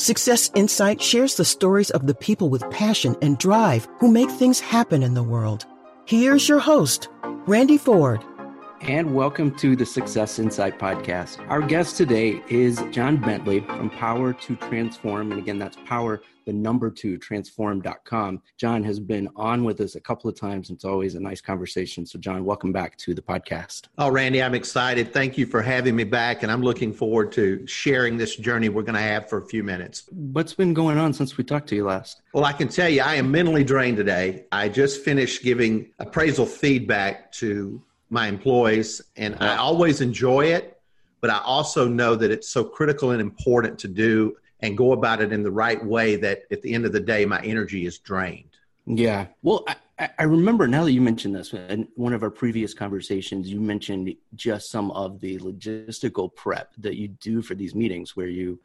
Success Insight shares the stories of the people with passion and drive who make things happen in the world. Here's your host, Randy Ford. And welcome to the Success Insight podcast. Our guest today is John Bentley from Power to Transform. And again, that's power, the number two, transform.com. John has been on with us a couple of times. It's always a nice conversation. So, John, welcome back to the podcast. Oh, Randy, I'm excited. Thank you for having me back. And I'm looking forward to sharing this journey we're going to have for a few minutes. What's been going on since we talked to you last? Well, I can tell you, I am mentally drained today. I just finished giving appraisal feedback to my employees, and I always enjoy it, but I also know that it's so critical and important to do and go about it in the right way that at the end of the day, my energy is drained. Yeah. Well, I, I remember now that you mentioned this in one of our previous conversations, you mentioned just some of the logistical prep that you do for these meetings where you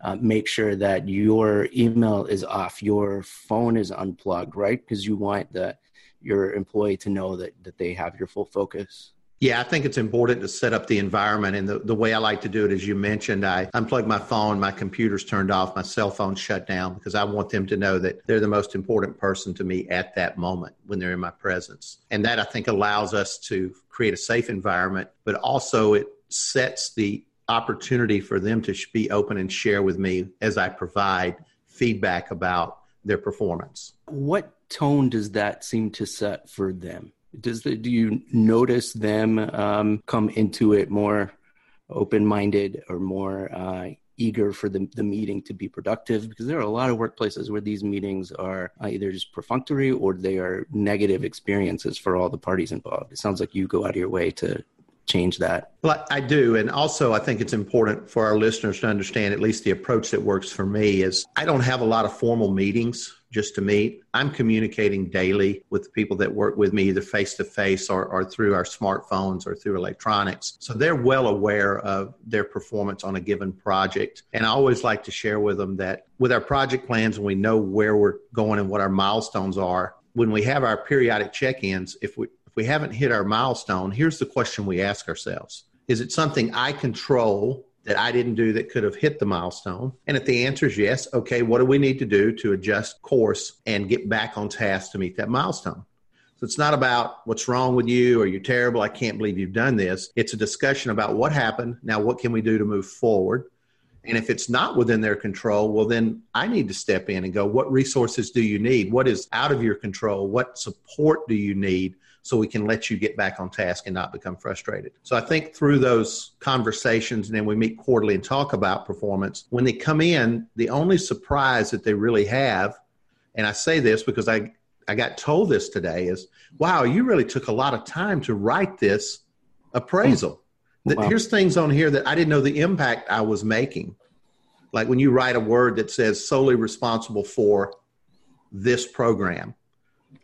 uh, make sure that your email is off, your phone is unplugged, right? Because you want the your employee to know that, that they have your full focus? Yeah, I think it's important to set up the environment. And the, the way I like to do it, as you mentioned, I unplug my phone, my computer's turned off, my cell phone shut down because I want them to know that they're the most important person to me at that moment when they're in my presence. And that I think allows us to create a safe environment, but also it sets the opportunity for them to be open and share with me as I provide feedback about their performance. What tone does that seem to set for them? Does the, do you notice them um, come into it more open-minded or more uh, eager for the, the meeting to be productive? Because there are a lot of workplaces where these meetings are either just perfunctory or they are negative experiences for all the parties involved. It sounds like you go out of your way to change that. Well, I do. And also, I think it's important for our listeners to understand at least the approach that works for me is I don't have a lot of formal meetings just to meet. I'm communicating daily with the people that work with me, either face to face or through our smartphones or through electronics. So they're well aware of their performance on a given project. And I always like to share with them that with our project plans and we know where we're going and what our milestones are, when we have our periodic check ins, if we if we haven't hit our milestone, here's the question we ask ourselves. Is it something I control that I didn't do that could have hit the milestone? And if the answer is yes, okay, what do we need to do to adjust course and get back on task to meet that milestone? So it's not about what's wrong with you or you're terrible. I can't believe you've done this. It's a discussion about what happened. Now, what can we do to move forward? And if it's not within their control, well, then I need to step in and go, what resources do you need? What is out of your control? What support do you need so we can let you get back on task and not become frustrated. So I think through those conversations, and then we meet quarterly and talk about performance, when they come in, the only surprise that they really have, and I say this because I, I got told this today, is wow, you really took a lot of time to write this appraisal. That wow. here's things on here that I didn't know the impact I was making. Like when you write a word that says solely responsible for this program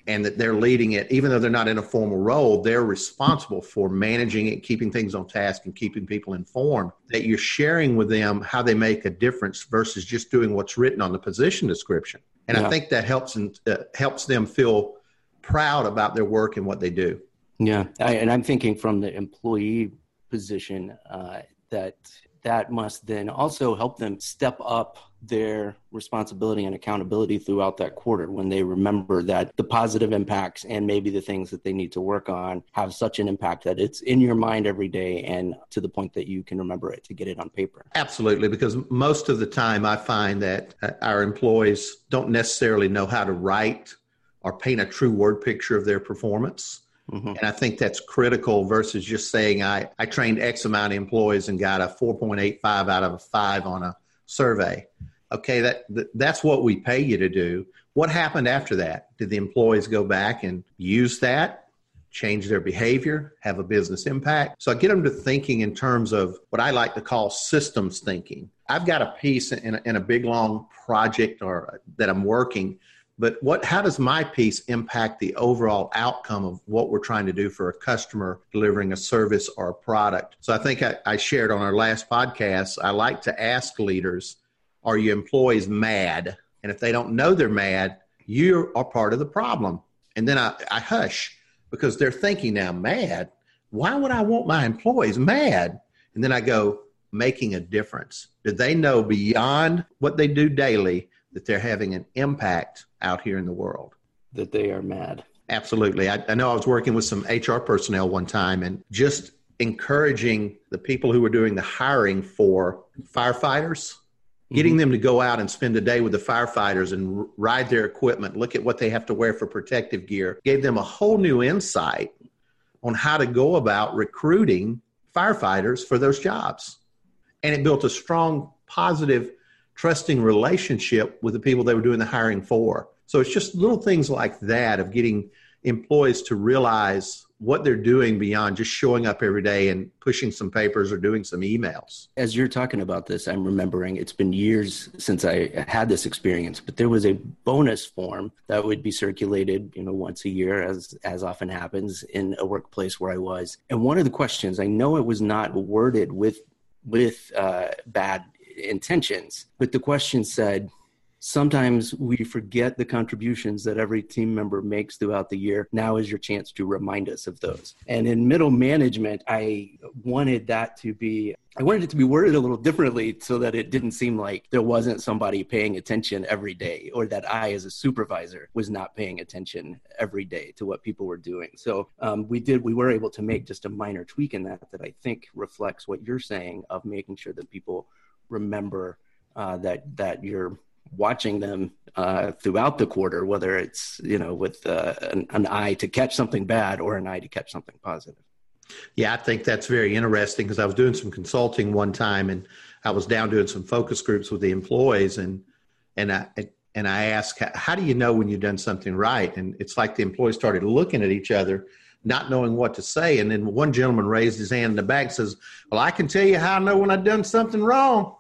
and that they're leading it, even though they're not in a formal role, they're responsible for managing it, keeping things on task, and keeping people informed. That you're sharing with them how they make a difference versus just doing what's written on the position description. And yeah. I think that helps and uh, helps them feel proud about their work and what they do. Yeah, I, and I'm thinking from the employee position uh, that that must then also help them step up their responsibility and accountability throughout that quarter when they remember that the positive impacts and maybe the things that they need to work on have such an impact that it's in your mind every day and to the point that you can remember it to get it on paper. Absolutely, because most of the time I find that uh, our employees don't necessarily know how to write or paint a true word picture of their performance. Mm-hmm. And I think that's critical versus just saying I, I trained X amount of employees and got a 4.85 out of a five on a survey. Okay, that, that's what we pay you to do. What happened after that? Did the employees go back and use that, change their behavior, have a business impact? So I get them to thinking in terms of what I like to call systems thinking. I've got a piece in a, in a big long project or uh, that I'm working but what how does my piece impact the overall outcome of what we're trying to do for a customer delivering a service or a product so i think i, I shared on our last podcast i like to ask leaders are your employees mad and if they don't know they're mad you are part of the problem and then i, I hush because they're thinking now mad why would i want my employees mad and then i go making a difference? Do they know beyond what they do daily that they're having an impact out here in the world? That they are mad. Absolutely. I, I know I was working with some HR personnel one time and just encouraging the people who were doing the hiring for firefighters getting mm-hmm. them to go out and spend a day with the firefighters and ride their equipment, look at what they have to wear for protective gear, gave them a whole new insight on how to go about recruiting firefighters for those jobs. And it built a strong, positive, trusting relationship with the people they were doing the hiring for. So it's just little things like that of getting employees to realize what they're doing beyond just showing up every day and pushing some papers or doing some emails. As you're talking about this, I'm remembering it's been years since I had this experience, but there was a bonus form that would be circulated, you know, once a year as as often happens in a workplace where I was. And one of the questions, I know it was not worded with with uh, bad intentions, but the question said, sometimes we forget the contributions that every team member makes throughout the year. Now is your chance to remind us of those. And in middle management, I wanted that to be I wanted it to be worded a little differently so that it didn't seem like there wasn't somebody paying attention every day or that I, as a supervisor, was not paying attention every day to what people were doing. So um, we did, we were able to make just a minor tweak in that that I think reflects what you're saying of making sure that people remember uh, that that you're watching them uh, throughout the quarter, whether it's you know with uh, an, an, eye to catch something bad or an eye to catch something positive. Yeah, I think that's very interesting because I was doing some consulting one time and I was down doing some focus groups with the employees and and I and I asked, how do you know when you've done something right? And it's like the employees started looking at each other, not knowing what to say. And then one gentleman raised his hand in the back and says, Well, I can tell you how I know when I've done something wrong.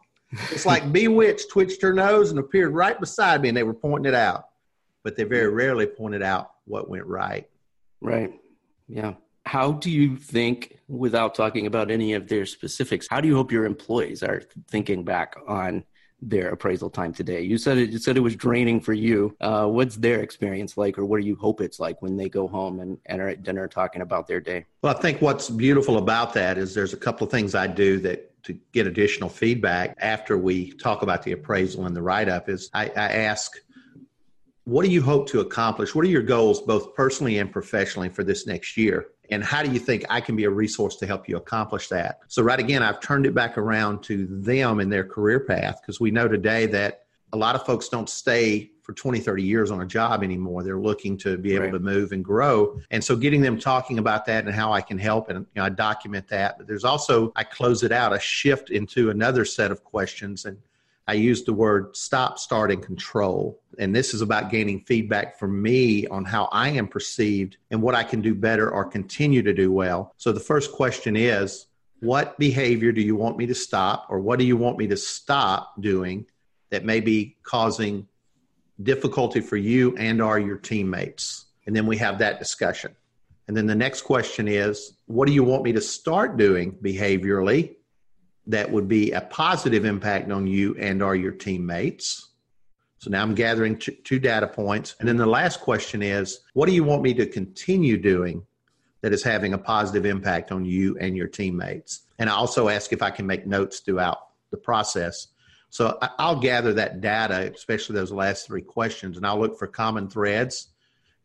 It's like Bewitched twitched her nose and appeared right beside me, and they were pointing it out, but they very rarely pointed out what went right. Right. Yeah. How do you think, without talking about any of their specifics, how do you hope your employees are thinking back on their appraisal time today? You said it. You said it was draining for you. Uh, what's their experience like, or what do you hope it's like when they go home and, and are at dinner talking about their day? Well, I think what's beautiful about that is there's a couple of things I do that to get additional feedback after we talk about the appraisal and the write up is I, I ask, what do you hope to accomplish? What are your goals, both personally and professionally, for this next year? And how do you think I can be a resource to help you accomplish that? So, right again, I've turned it back around to them and their career path because we know today that a lot of folks don't stay for 20, 30 years on a job anymore. They're looking to be able right. to move and grow. And so getting them talking about that and how I can help and you know, I document that. But there's also, I close it out, a shift into another set of questions. And I use the word stop, start, and control. And this is about gaining feedback from me on how I am perceived and what I can do better or continue to do well. So the first question is, what behavior do you want me to stop or what do you want me to stop doing that may be causing difficulty for you and are your teammates and then we have that discussion and then the next question is what do you want me to start doing behaviorally that would be a positive impact on you and are your teammates so now i'm gathering two data points and then the last question is what do you want me to continue doing that is having a positive impact on you and your teammates and i also ask if i can make notes throughout the process so I'll gather that data, especially those last three questions, and I'll look for common threads.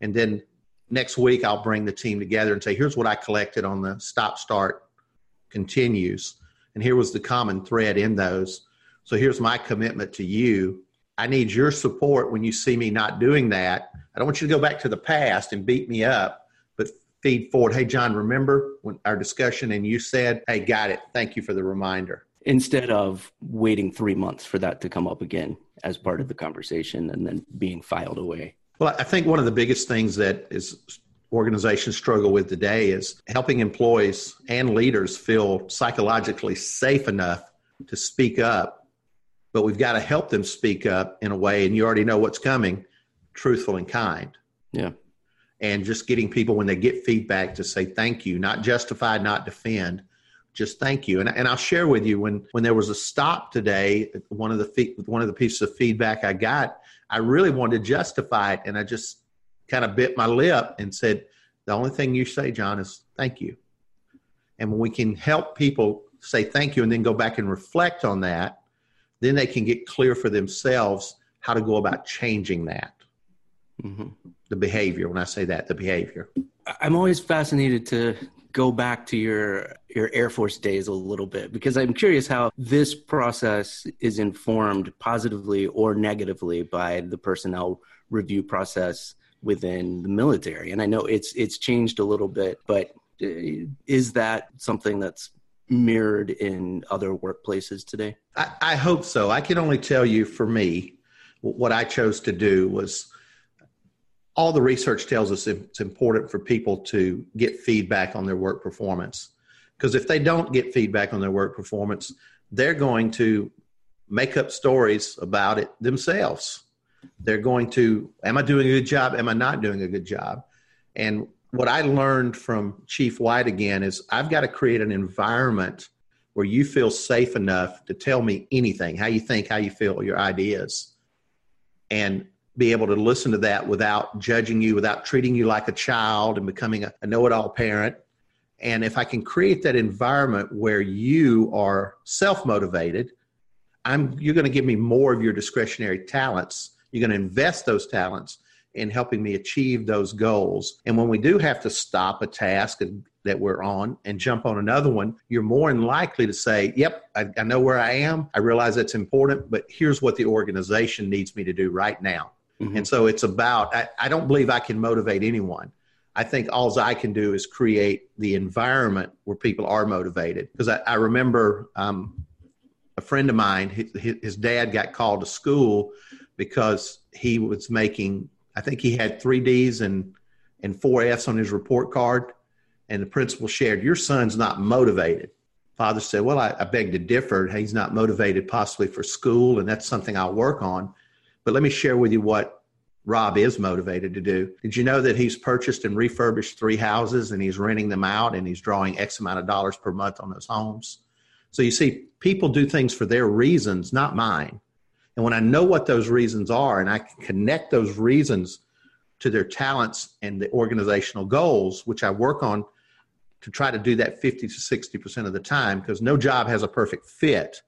And then next week, I'll bring the team together and say, here's what I collected on the stop, start, continues. And here was the common thread in those. So here's my commitment to you. I need your support when you see me not doing that. I don't want you to go back to the past and beat me up, but feed forward. Hey, John, remember when our discussion and you said, hey, got it. Thank you for the reminder instead of waiting three months for that to come up again as part of the conversation and then being filed away. Well, I think one of the biggest things that is organizations struggle with today is helping employees and leaders feel psychologically safe enough to speak up. But we've got to help them speak up in a way, and you already know what's coming truthful and kind. Yeah. And just getting people when they get feedback to say thank you, not justify, not defend, just thank you. And, and I'll share with you when, when there was a stop today, one of the one of the pieces of feedback I got, I really wanted to justify it, and I just kind of bit my lip and said, "The only thing you say, John, is thank you." And when we can help people say thank you and then go back and reflect on that, then they can get clear for themselves how to go about changing that. Mm-hmm. The behavior, when I say that, the behavior. I'm always fascinated to go back to your your Air Force days a little bit because I'm curious how this process is informed positively or negatively by the personnel review process within the military. And I know it's it's changed a little bit, but uh, is that something that's mirrored in other workplaces today? I, I hope so. I can only tell you for me, what I chose to do was all the research tells us it's important for people to get feedback on their work performance. Because if they don't get feedback on their work performance, they're going to make up stories about it themselves. They're going to, am I doing a good job? Am I not doing a good job? And what I learned from Chief White again is I've got to create an environment where you feel safe enough to tell me anything, how you think, how you feel, your ideas. And be able to listen to that without judging you, without treating you like a child and becoming a, know it all parent. And if I can create that environment where you are self motivated, I'm you're going to give me more of your discretionary talents. You're going to invest those talents in helping me achieve those goals. And when we do have to stop a task that we're on and jump on another one, you're more than likely to say, Yep, I, I know where I am. I realize that's important, but here's what the organization needs me to do right now. Mm-hmm. And so it's about, I, I, don't believe I can motivate anyone. I think all I can do is create the environment where people are motivated. Because I, I, remember um, a friend of mine, his, his dad got called to school because he was making, I think he had three D's and, and four F's on his report card. And the principal shared, Your son's not motivated. Father said, Well, I, I beg to differ. He's not motivated possibly for school, and that's something I'll work on. But let me share with you what Rob is motivated to do. Did you know that he's purchased and refurbished three houses and he's renting them out and he's drawing X amount of dollars per month on those homes? So you see, people do things for their reasons, not mine. And when I know what those reasons are and I can connect those reasons to their talents and the organizational goals, which I work on to try to do that 50 to 60% of the time, because no job has a perfect fit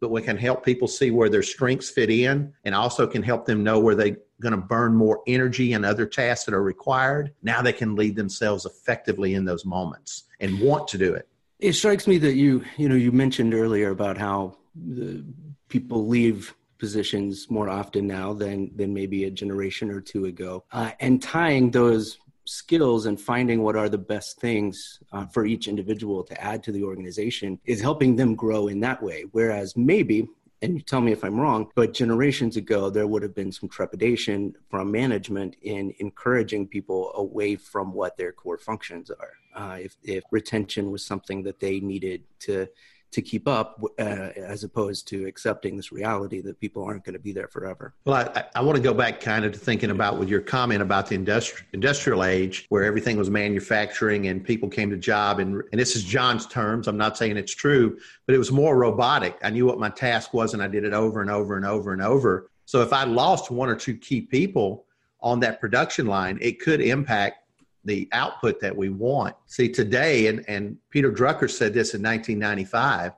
but we can help people see where their strengths fit in and also can help them know where they're going to burn more energy and other tasks that are required. Now they can lead themselves effectively in those moments and want to do it. It strikes me that you, you know, you mentioned earlier about how the people leave positions more often now than than maybe a generation or two ago, uh, and tying those skills and finding what are the best things uh, for each individual to add to the organization is helping them grow in that way. Whereas maybe, and you tell me if I'm wrong, but generations ago, there would have been some trepidation from management in encouraging people away from what their core functions are. Uh, if, if retention was something that they needed to to keep up uh, as opposed to accepting this reality that people aren't going to be there forever. Well, I, I want to go back kind of to thinking about with your comment about the industri- industrial age where everything was manufacturing and people came to job and, and this is John's terms. I'm not saying it's true, but it was more robotic. I knew what my task was and I did it over and over and over and over. So if I lost one or two key people on that production line, it could impact the output that we want. See, today, and, and Peter Drucker said this in 1995,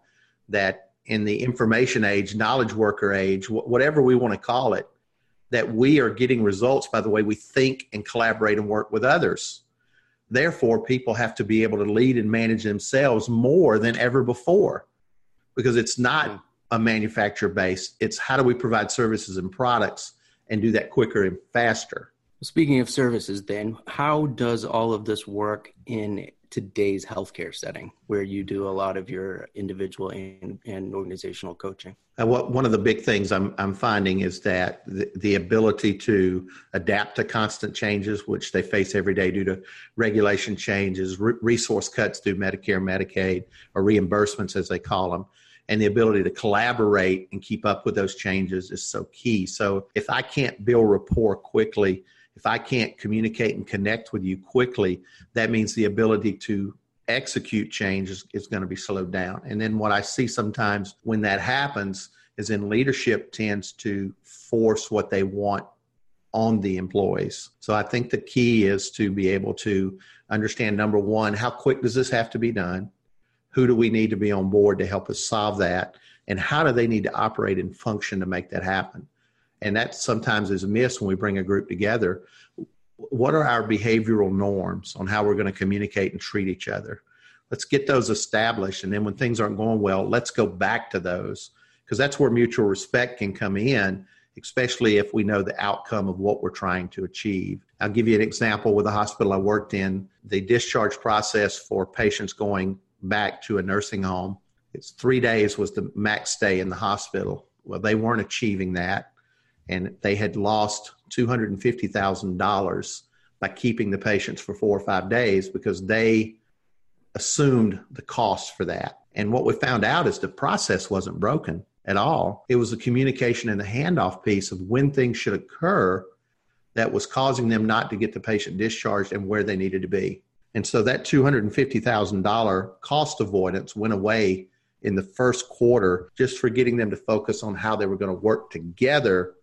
that in the information age, knowledge worker age, whatever we want to call it, that we are getting results by the way we think and collaborate and work with others. Therefore, people have to be able to lead and manage themselves more than ever before because it's not hmm. a manufacturer base. It's how do we provide services and products and do that quicker and faster. Speaking of services, then, how does all of this work in today's healthcare setting where you do a lot of your individual and, and organizational coaching? And what, one of the big things I'm, I'm finding is that the, the ability to adapt to constant changes, which they face every day due to regulation changes, re- resource cuts through Medicare, Medicaid, or reimbursements as they call them, and the ability to collaborate and keep up with those changes is so key. So if I can't build rapport quickly, if I can't communicate and connect with you quickly, that means the ability to execute change is, is going to be slowed down. And then what I see sometimes when that happens is in leadership tends to force what they want on the employees. So I think the key is to be able to understand number one, how quick does this have to be done? Who do we need to be on board to help us solve that? And how do they need to operate and function to make that happen? And that sometimes is missed when we bring a group together. What are our behavioral norms on how we're going to communicate and treat each other? Let's get those established. And then when things aren't going well, let's go back to those because that's where mutual respect can come in especially if we know the outcome of what we're trying to achieve. I'll give you an example with the hospital I worked in. The discharge process for patients going back to a nursing home, it's three days was the max stay in the hospital. Well, they weren't achieving that, and they had lost $250,000 by keeping the patients for four or five days because they assumed the cost for that. And what we found out is the process wasn't broken at all. It was the communication and the handoff piece of when things should occur that was causing them not to get the patient discharged and where they needed to be. And so that $250,000 cost avoidance went away in the first quarter just for getting them to focus on how they were going to work together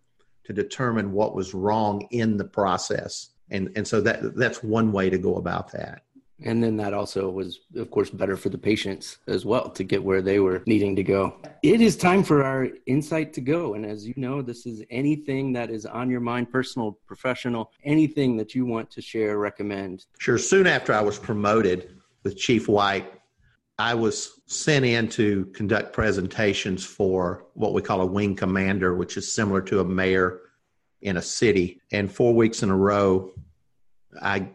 to determine what was wrong in the process. And, and so that, that's one way to go about that. And then that also was, of course, better for the patients as well to get where they were needing to go. It is time for our insight to go. And as you know, this is anything that is on your mind, personal, professional, anything that you want to share, recommend. Sure. Soon after I was promoted with Chief White, I was sent in to conduct presentations for what we call a wing commander, which is similar to a mayor in a city. And four weeks in a row, I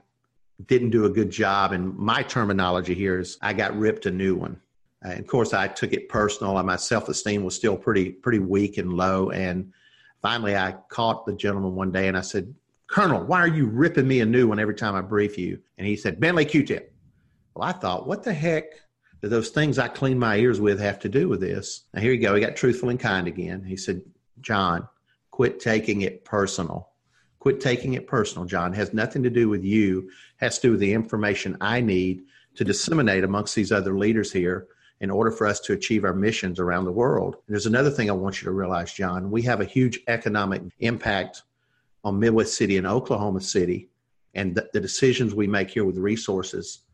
didn't do a good job. And my terminology here is I got ripped a new one. and of course, I took it personal, and my self esteem was still pretty pretty weak and low. And finally, I caught the gentleman one day, and I said, "Colonel, why are you ripping me a new one every time I brief you?" And he said, "Bentley Q-tip." Well, I thought, what the heck those things I clean my ears with have to do with this? Now here you go. He got truthful and kind again. He said, "John, quit taking it personal." Quit taking it personal, John. It has nothing to do with you. It has to do with the information I need to disseminate amongst these other leaders here in order for us to achieve our missions around the world. And there's another thing I want you to realize, John. We have a huge economic impact on Midwest City and Oklahoma City, and the, the decisions we make here with resources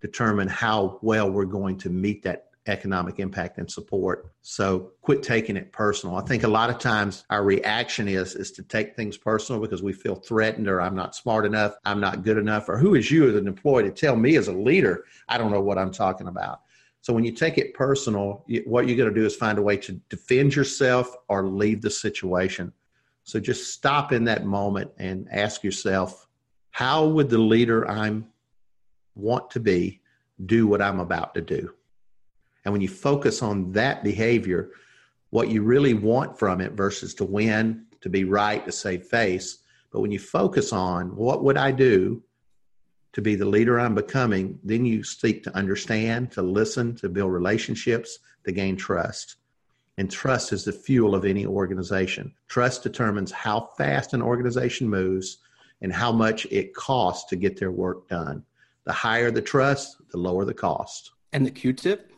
determine how well we're going to meet that economic impact and support. So quit taking it personal. I think a lot of times our reaction is is to take things personal because we feel threatened or I'm not smart enough, I'm not good enough, or who is you as an employee to tell me as a leader I don't know what I'm talking about. So when you take it personal, what you're going to do is find a way to defend yourself or leave the situation. So just stop in that moment and ask yourself, how would the leader I'm want to be do what I'm about to do? And when you focus on that behavior, what you really want from it versus to win, to be right, to save face, but when you focus on what would I do to be the leader I'm becoming, then you seek to understand, to listen, to build relationships, to gain trust. And trust is the fuel of any organization. Trust determines how fast an organization moves and how much it costs to get their work done. The higher the trust, the lower the cost. And the Q tip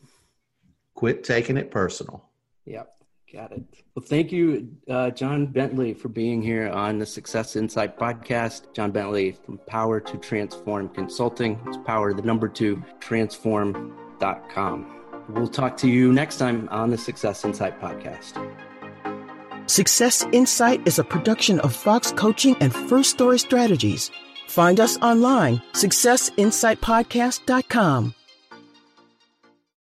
Quit taking it personal. Yep. Got it. Well, thank you, uh, John Bentley, for being here on the Success Insight podcast. John Bentley from Power to Transform Consulting. It's power, the number two, transform.com. We'll talk to you next time on the Success Insight podcast. Success Insight is a production of Fox Coaching and First Story Strategies. Find us online, successinsightpodcast.com.